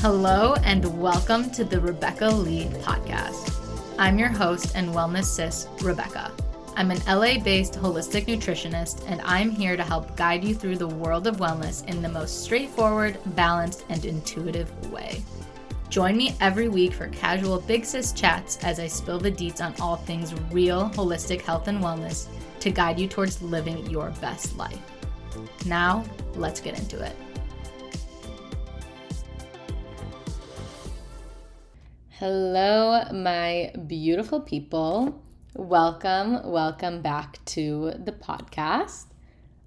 Hello, and welcome to the Rebecca Leigh podcast. I'm your host and wellness sis, Rebecca. I'm an LA based holistic nutritionist, and I'm here to help guide you through the world of wellness in the most straightforward, balanced, and intuitive way. Join me every week for casual Big Sis chats as I spill the deets on all things real, holistic health and wellness to guide you towards living your best life. Now, let's get into it. Hello, my beautiful people. Welcome, welcome back to the podcast.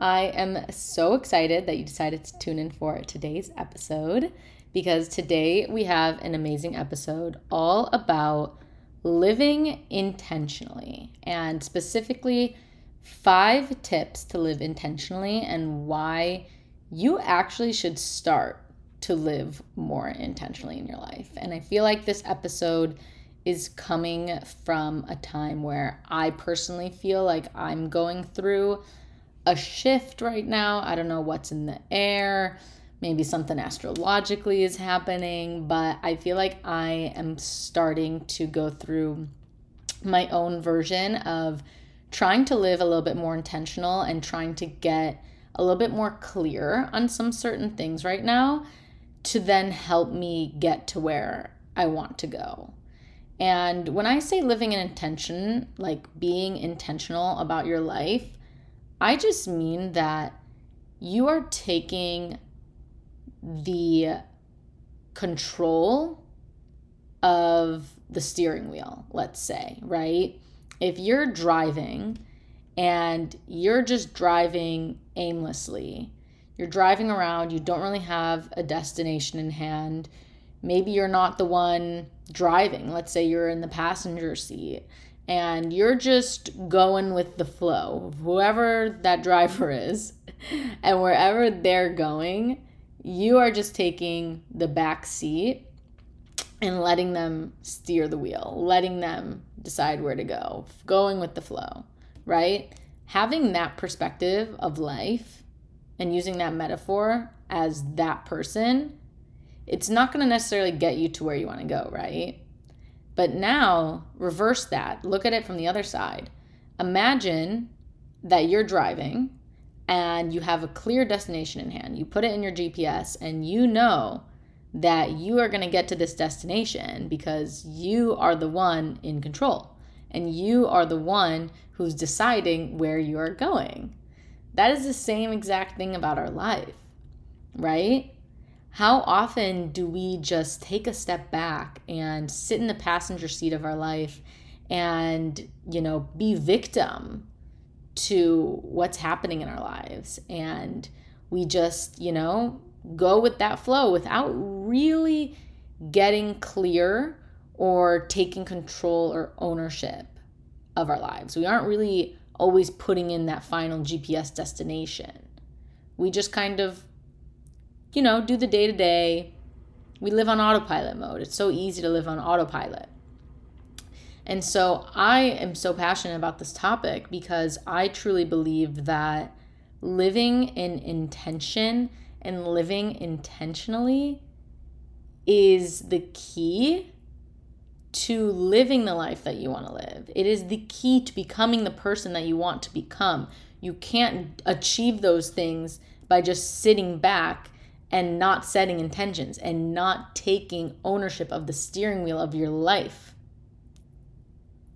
I am so excited that you decided to tune in for today's episode because today we have an amazing episode all about living intentionally and specifically five tips to live intentionally and why you actually should start to live more intentionally in your life. And I feel like this episode is coming from a time where I personally feel like I'm going through a shift right now. I don't know what's in the air. Maybe something astrologically is happening, but I feel like I am starting to go through my own version of trying to live a little bit more intentional and trying to get a little bit more clear on some certain things right now to then help me get to where I want to go. And when I say living in intention, like being intentional about your life, I just mean that you are taking the control of the steering wheel, let's say, right? If you're driving and you're just driving aimlessly, you're driving around, you don't really have a destination in hand. Maybe you're not the one driving. Let's say you're in the passenger seat and you're just going with the flow, whoever that driver is, and wherever they're going, you are just taking the back seat and letting them steer the wheel, letting them decide where to go, going with the flow, right? Having that perspective of life and using that metaphor as that person, it's not going to necessarily get you to where you want to go, right? But now, reverse that. Look at it from the other side. Imagine that you're driving and you have a clear destination in hand. You put it in your GPS and you know that you are going to get to this destination because you are the one in control and you are the one who's deciding where you are going. That is the same exact thing about our life, right? How often do we just take a step back and sit in the passenger seat of our life and, you know, be victim to what's happening in our lives. And we just, you know, go with that flow without really getting clear or taking control or ownership of our lives. We aren't really always putting in that final GPS destination. We just kind of, you know, do the day to day. We live on autopilot mode. It's so easy to live on autopilot. And so I am so passionate about this topic because I truly believe that living in intention and living intentionally is the key to living the life that you want to live. It is the key to becoming the person that you want to become. You can't achieve those things by just sitting back and not setting intentions and not taking ownership of the steering wheel of your life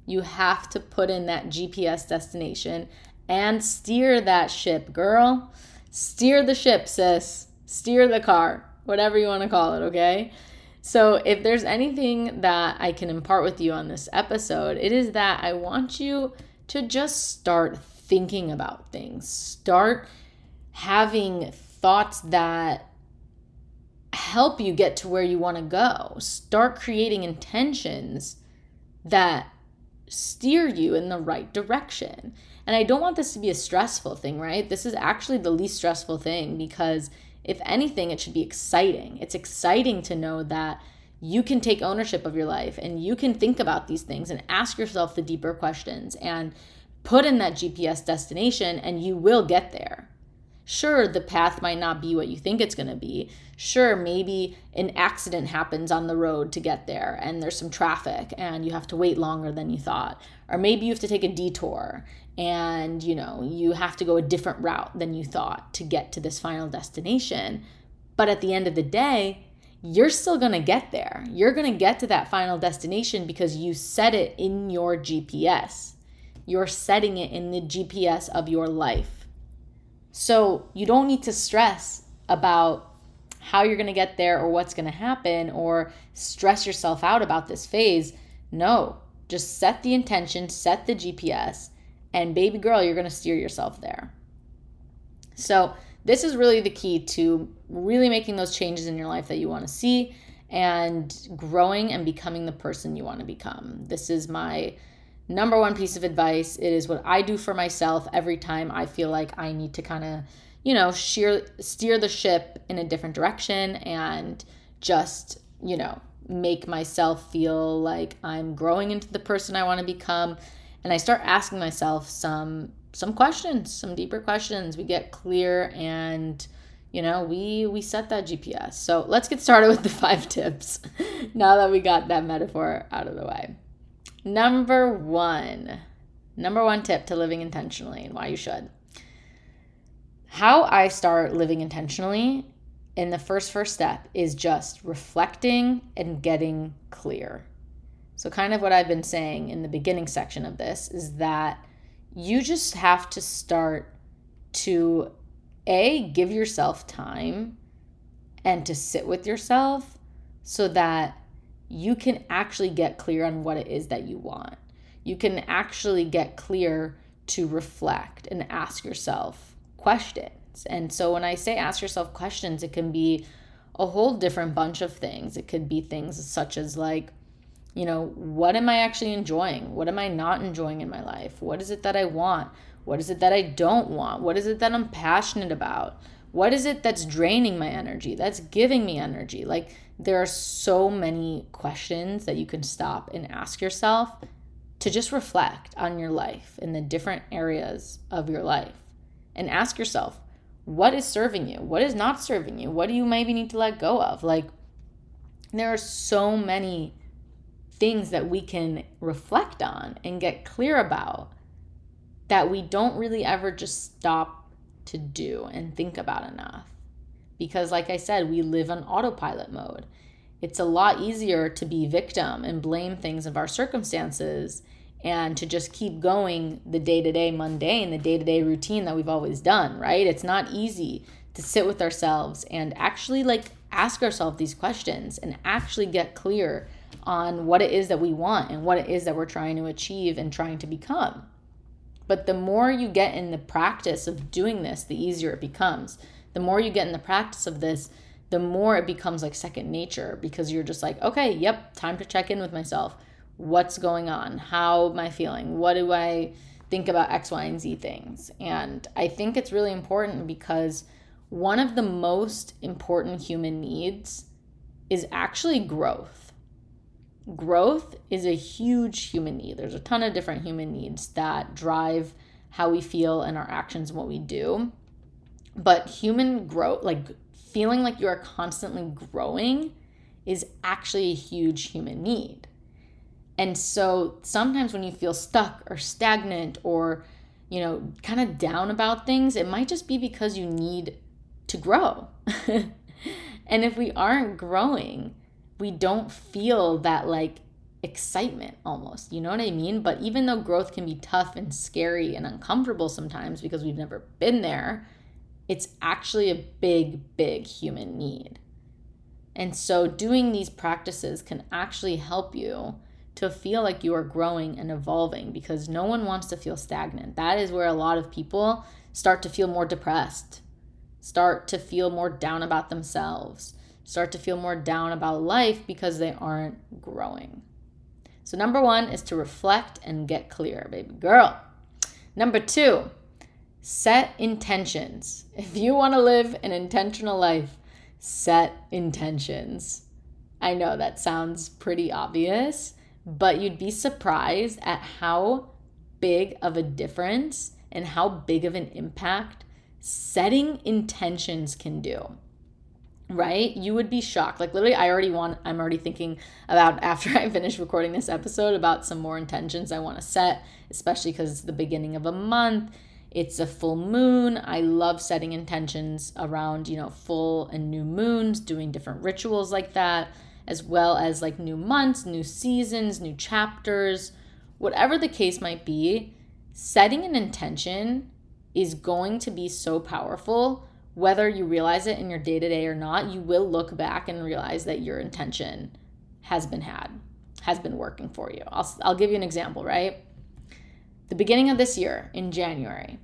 you have to put in that GPS destination and steer that ship, girl. Steer the ship, sis. Steer the car, whatever you want to call it, okay? So, if there's anything that I can impart with you on this episode, it is that I want you to just start thinking about things. Start having thoughts that help you get to where you want to go. Start creating intentions that steer you in the right direction. And I don't want this to be a stressful thing, right? This is actually the least stressful thing because if anything, it should be exciting. It's exciting to know that you can take ownership of your life and you can think about these things and ask yourself the deeper questions and put in that GPS destination and you will get there. Sure, the path might not be what you think it's going to be. Sure, maybe an accident happens on the road to get there and there's some traffic and you have to wait longer than you thought. Or maybe you have to take a detour and, you know, you have to go a different route than you thought to get to this final destination. But at the end of the day, you're still going to get there. You're going to get to that final destination because you set it in your GPS. You're setting it in the GPS of your life. So you don't need to stress about how you're going to get there or what's going to happen or stress yourself out about this phase. No, just set the intention, set the GPS, and baby girl, you're going to steer yourself there. So, this is really the key to really making those changes in your life that you want to see and growing and becoming the person you want to become. This is my number one piece of advice. It is what I do for myself every time I feel like I need to kind of, you know, sheer, steer the ship in a different direction and just, you know, make myself feel like I'm growing into the person I want to become. And I start asking myself some some questions, some deeper questions. We get clear and you know, we we set that GPS. So, let's get started with the five tips now that we got that metaphor out of the way. Number 1. Number 1 tip to living intentionally and why you should. How I start living intentionally in the first first step is just reflecting and getting clear. So kind of what I've been saying in the beginning section of this is that you just have to start to a give yourself time and to sit with yourself so that you can actually get clear on what it is that you want. You can actually get clear to reflect and ask yourself questions. And so when I say ask yourself questions, it can be a whole different bunch of things. It could be things such as like you know, what am I actually enjoying? What am I not enjoying in my life? What is it that I want? What is it that I don't want? What is it that I'm passionate about? What is it that's draining my energy? That's giving me energy? Like, there are so many questions that you can stop and ask yourself to just reflect on your life in the different areas of your life and ask yourself, what is serving you? What is not serving you? What do you maybe need to let go of? Like, there are so many things that we can reflect on and get clear about that we don't really ever just stop to do and think about enough. Because, like I said, we live on autopilot mode. It's a lot easier to be victim and blame things of our circumstances and to just keep going the day to day mundane, the day to day routine that we've always done, right? It's not easy to sit with ourselves and actually like ask ourselves these questions and actually get clear on what it is that we want and what it is that we're trying to achieve and trying to become. But the more you get in the practice of doing this, the easier it becomes. The more you get in the practice of this, the more it becomes like second nature because you're just like, okay, yep, time to check in with myself. What's going on? How am I feeling? What do I think about X, Y, and Z things? And I think it's really important because one of the most important human needs is actually growth growth is a huge human need. There's a ton of different human needs that drive how we feel and our actions and what we do. But human growth, like feeling like you are constantly growing, is actually a huge human need. And so sometimes when you feel stuck or stagnant or, you know, kind of down about things, it might just be because you need to grow. and if we aren't growing, we don't feel that like excitement almost. You know what I mean? But even though growth can be tough and scary and uncomfortable sometimes because we've never been there, it's actually a big, big human need. And so doing these practices can actually help you to feel like you are growing and evolving because no one wants to feel stagnant. That is where a lot of people start to feel more depressed, start to feel more down about themselves, start to feel more down about life because they aren't growing. So, number one is to reflect and get clear, baby girl. Number two, set intentions. If you want to live an intentional life, set intentions. I know that sounds pretty obvious, but you'd be surprised at how big of a difference and how big of an impact setting intentions can do right? You would be shocked. Like literally i already want i'm already thinking about after i finish recording this episode about some more intentions i want to set especially because it's the beginning of a month. It's a full moon. I love setting intentions around you know full and new moons doing different rituals like that as well as like new months new seasons new chapters. Whatever the case might be setting an intention is going to be so powerful whether you realize it in your day to day or not, you will look back and realize that your intention has been had, has been working for you. I'll, I'll give you an example, right? The beginning of this year in January,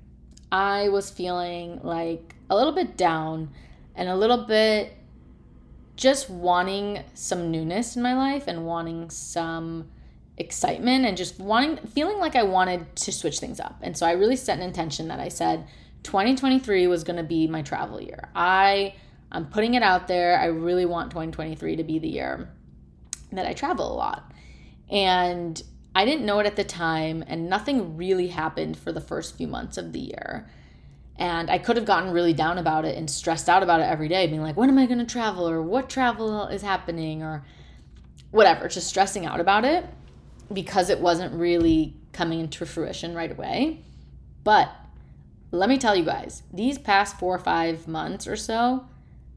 I was feeling like a little bit down and a little bit just wanting some newness in my life and wanting some excitement and just wanting feeling like I wanted to switch things up. And so I really set an intention that I said 2023 was going to be my travel year. I I'm putting it out there. I really want 2023 to be the year that I travel a lot. And I didn't know it at the time and nothing really happened for the first few months of the year. And I could have gotten really down about it and stressed out about it every day, being like, when am I going to travel? Or what travel is happening? Or whatever, just stressing out about it because it wasn't really coming into fruition right away. But let me tell you guys, these past four or five months or so,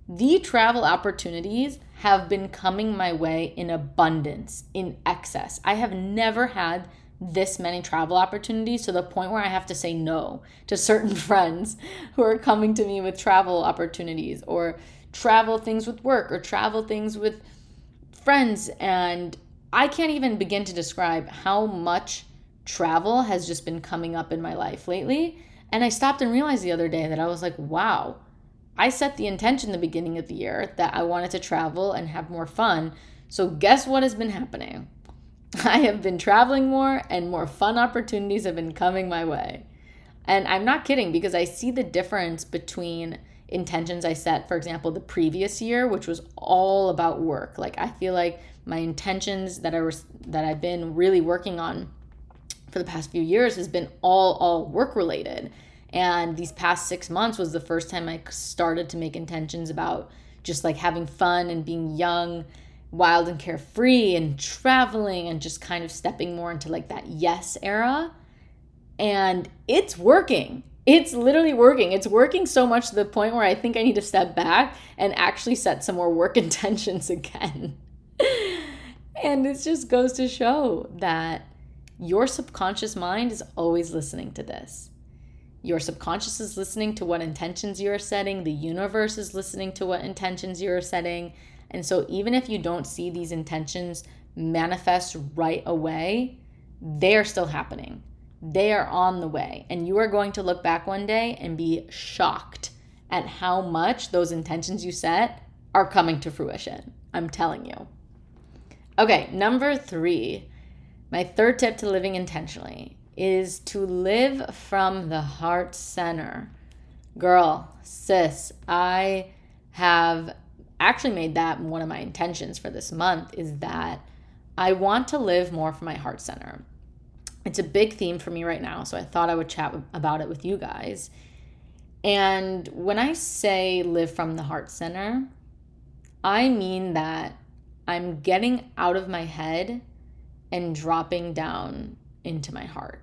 the travel opportunities have been coming my way in abundance, in excess. I have never had this many travel opportunities to the point where I have to say no to certain friends who are coming to me with travel opportunities or travel things with work or travel things with friends. And I can't even begin to describe how much travel has just been coming up in my life lately. And I stopped and realized the other day that I was like, wow, I set the intention the beginning of the year that I wanted to travel and have more fun. So, guess what has been happening? I have been traveling more and more fun opportunities have been coming my way. And I'm not kidding because I see the difference between intentions I set, for example, the previous year, which was all about work. Like I feel like my intentions that I was that I've been really working on for the past few years has been all all work related. And these past six months was the first time I started to make intentions about just like having fun and being young, wild and carefree and traveling and just kind of stepping more into like that yes era. And it's working. It's literally working. It's working so much to the point where I think I need to step back and actually set some more work intentions again. and this just goes to show that your subconscious mind is always listening to this. Your subconscious is listening to what intentions you are setting, the universe is listening to what intentions you are setting. And so, even if you don't see these intentions manifest right away, they are still happening. They are on the way. And you are going to look back one day and be shocked at how much those intentions you set are coming to fruition. I'm telling you. Okay, number three, my third tip to living intentionally is to live from the heart center. Girl, sis, I have actually made that one of my intentions for this month is that I want to live more from my heart center. It's a big theme for me right now, so I thought I would chat about it with you guys. And when I say live from the heart center, I mean that I'm getting out of my head and dropping down into my heart.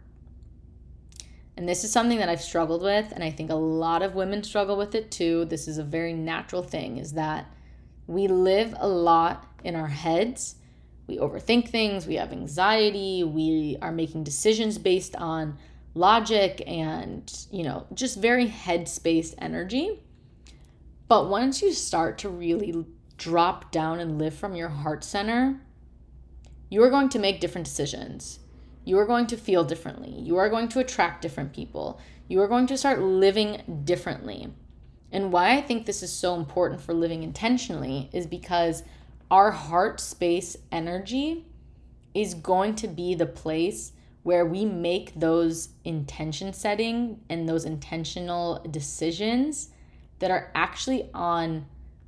And this is something that I've struggled with, and I think a lot of women struggle with it too. This is a very natural thing, is that we live a lot in our heads. We overthink things, we have anxiety, we are making decisions based on logic and, you know, just very head-spaced energy. But once you start to really drop down and live from your heart center, you are going to make different decisions. You are going to feel differently. You are going to attract different people. You are going to start living differently. And why I think this is so important for living intentionally is because our heart space energy is going to be the place where we make those intention setting and those intentional decisions that are actually on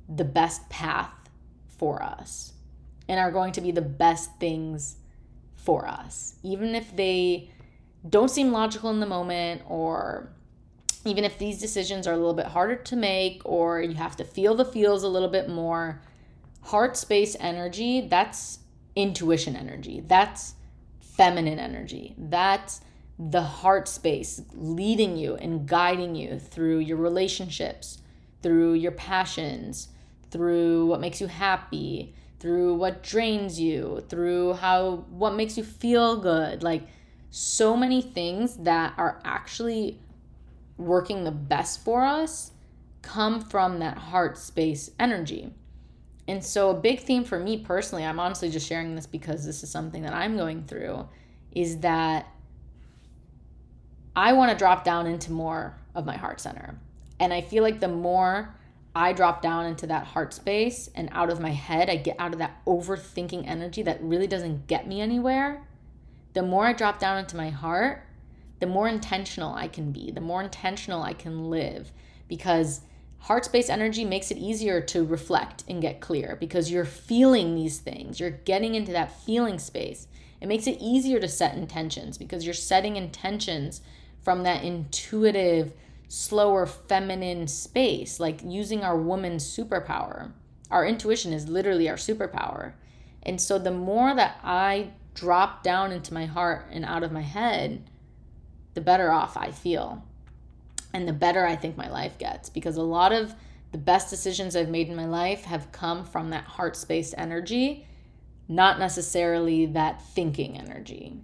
the best path for us and are going to be the best things for us, even if they don't seem logical in the moment or even if these decisions are a little bit harder to make or you have to feel the feels a little bit more, heart space energy, that's intuition energy. That's feminine energy. That's the heart space leading you and guiding you through your relationships, through your passions, through what makes you happy, through what drains you, through how what makes you feel good. Like so many things that are actually working the best for us come from that heart space energy. And so, a big theme for me personally, I'm honestly just sharing this because this is something that I'm going through, is that I want to drop down into more of my heart center. And I feel like the more I drop down into that heart space and out of my head, I get out of that overthinking energy that really doesn't get me anywhere. The more I drop down into my heart, the more intentional I can be, the more intentional I can live because heart space energy makes it easier to reflect and get clear because you're feeling these things. You're getting into that feeling space. It makes it easier to set intentions because you're setting intentions from that intuitive, slower, feminine space, like using our woman's superpower. Our intuition is literally our superpower. And so the more that I drop down into my heart and out of my head, the better off I feel. And the better I think my life gets because a lot of the best decisions I've made in my life have come from that heart space energy, not necessarily that thinking energy.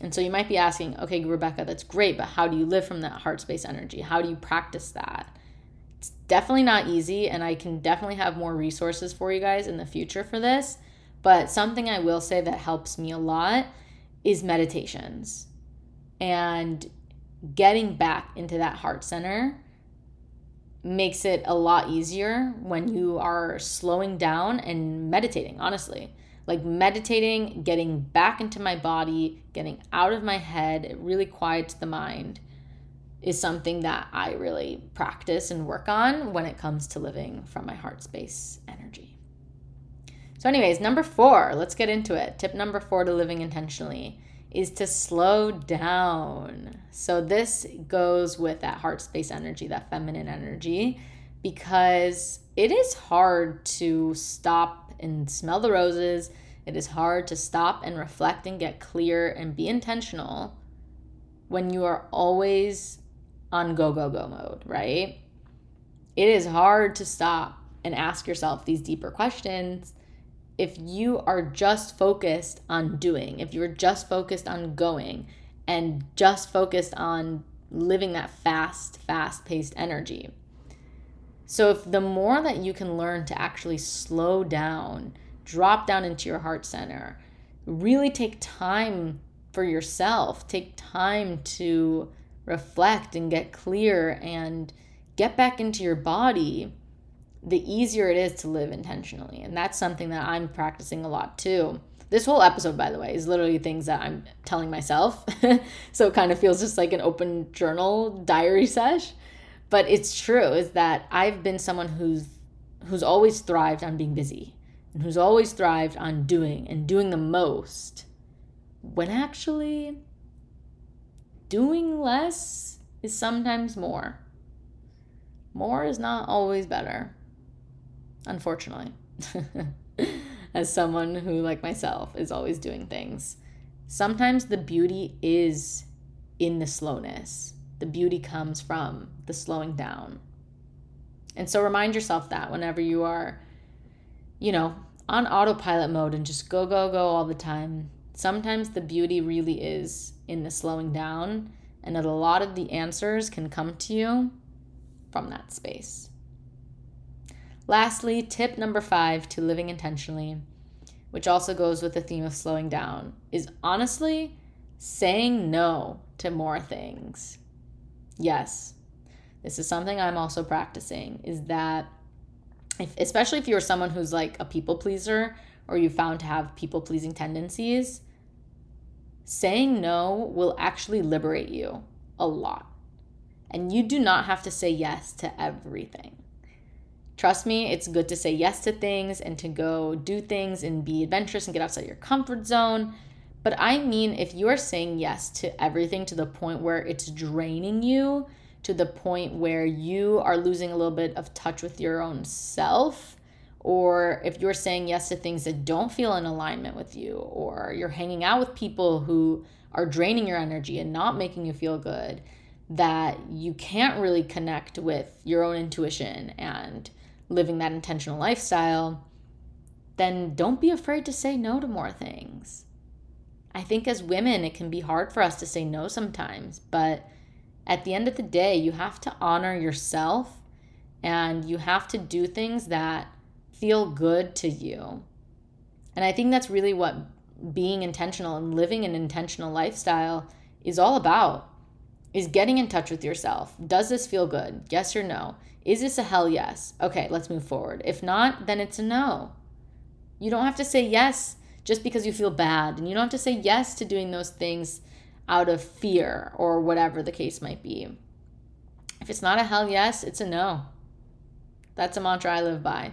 And so you might be asking, okay, Rebecca, that's great, but how do you live from that heart space energy? How do you practice that? It's definitely not easy, and I can definitely have more resources for you guys in the future for this. But something I will say that helps me a lot is meditations and getting back into that heart center makes it a lot easier when you are slowing down and meditating, honestly like meditating, getting back into my body, getting out of my head, it really quiets the mind is something that I really practice and work on when it comes to living from my heart space energy. So, anyways, number four, let's get into it. Tip number four to living intentionally is to slow down. So, this goes with that heart space energy, that feminine energy, because it is hard to stop and smell the roses. It is hard to stop and reflect and get clear and be intentional when you are always on go, go, go mode, right? It is hard to stop and ask yourself these deeper questions if you are just focused on doing, if you're just focused on going and just focused on living that fast, fast paced energy. So, if the more that you can learn to actually slow down, drop down into your heart center, really take time for yourself, take time to reflect and get clear and get back into your body, the easier it is to live intentionally. And that's something that I'm practicing a lot too. This whole episode, by the way, is literally things that I'm telling myself. so it kind of feels just like an open journal diary sesh but it's true is that I've been someone who's who's always thrived on being busy and who's always thrived on doing and doing the most when actually doing less is sometimes more. More is not always better, unfortunately. As someone who, like myself, is always doing things, sometimes the beauty is in the slowness the beauty comes from the slowing down. And so remind yourself that whenever you are, you know, on autopilot mode and just go, go, go all the time, sometimes the beauty really is in the slowing down, and that a lot of the answers can come to you from that space. Lastly, tip number five to living intentionally, which also goes with the theme of slowing down, is honestly saying no to more things. Yes. This is something I'm also practicing is that if, especially if you're someone who's like a people pleaser or you found to have people pleasing tendencies, saying no will actually liberate you a lot. And you do not have to say yes to everything. Trust me, it's good to say yes to things and to go do things and be adventurous and get outside your comfort zone. But I mean, if you are saying yes to everything to the point where it's draining you to the point where you are losing a little bit of touch with your own self or if you're saying yes to things that don't feel in alignment with you, or you're hanging out with people who are draining your energy and not making you feel good, that you can't really connect with your own intuition and living that intentional lifestyle, then don't be afraid to say no to more things. I think as women, it can be hard for us to say no sometimes, but at the end of the day, you have to honor yourself and you have to do things that feel good to you. And I think that's really what being intentional and living an intentional lifestyle is all about is getting in touch with yourself. Does this feel good? Yes or no? Is this a hell yes? Okay, let's move forward. If not, then it's a no. You don't have to say yes just because you feel bad, and you don't have to say yes to doing those things out of fear or whatever the case might be. If it's not a hell yes, it's a no. That's a mantra I live by.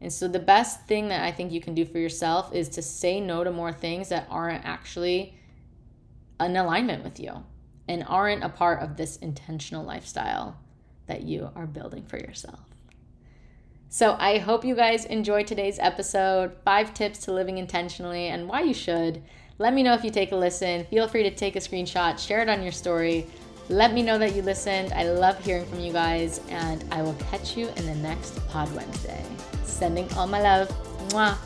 And so, the best thing that I think you can do for yourself is to say no to more things that aren't actually in alignment with you and aren't a part of this intentional lifestyle that you are building for yourself. So, I hope you guys enjoyed today's episode five tips to living intentionally and why you should. Let me know if you take a listen. Feel free to take a screenshot, share it on your story. Let me know that you listened. I love hearing from you guys, and I will catch you in the next Pod Wednesday. Sending all my love. Mwah.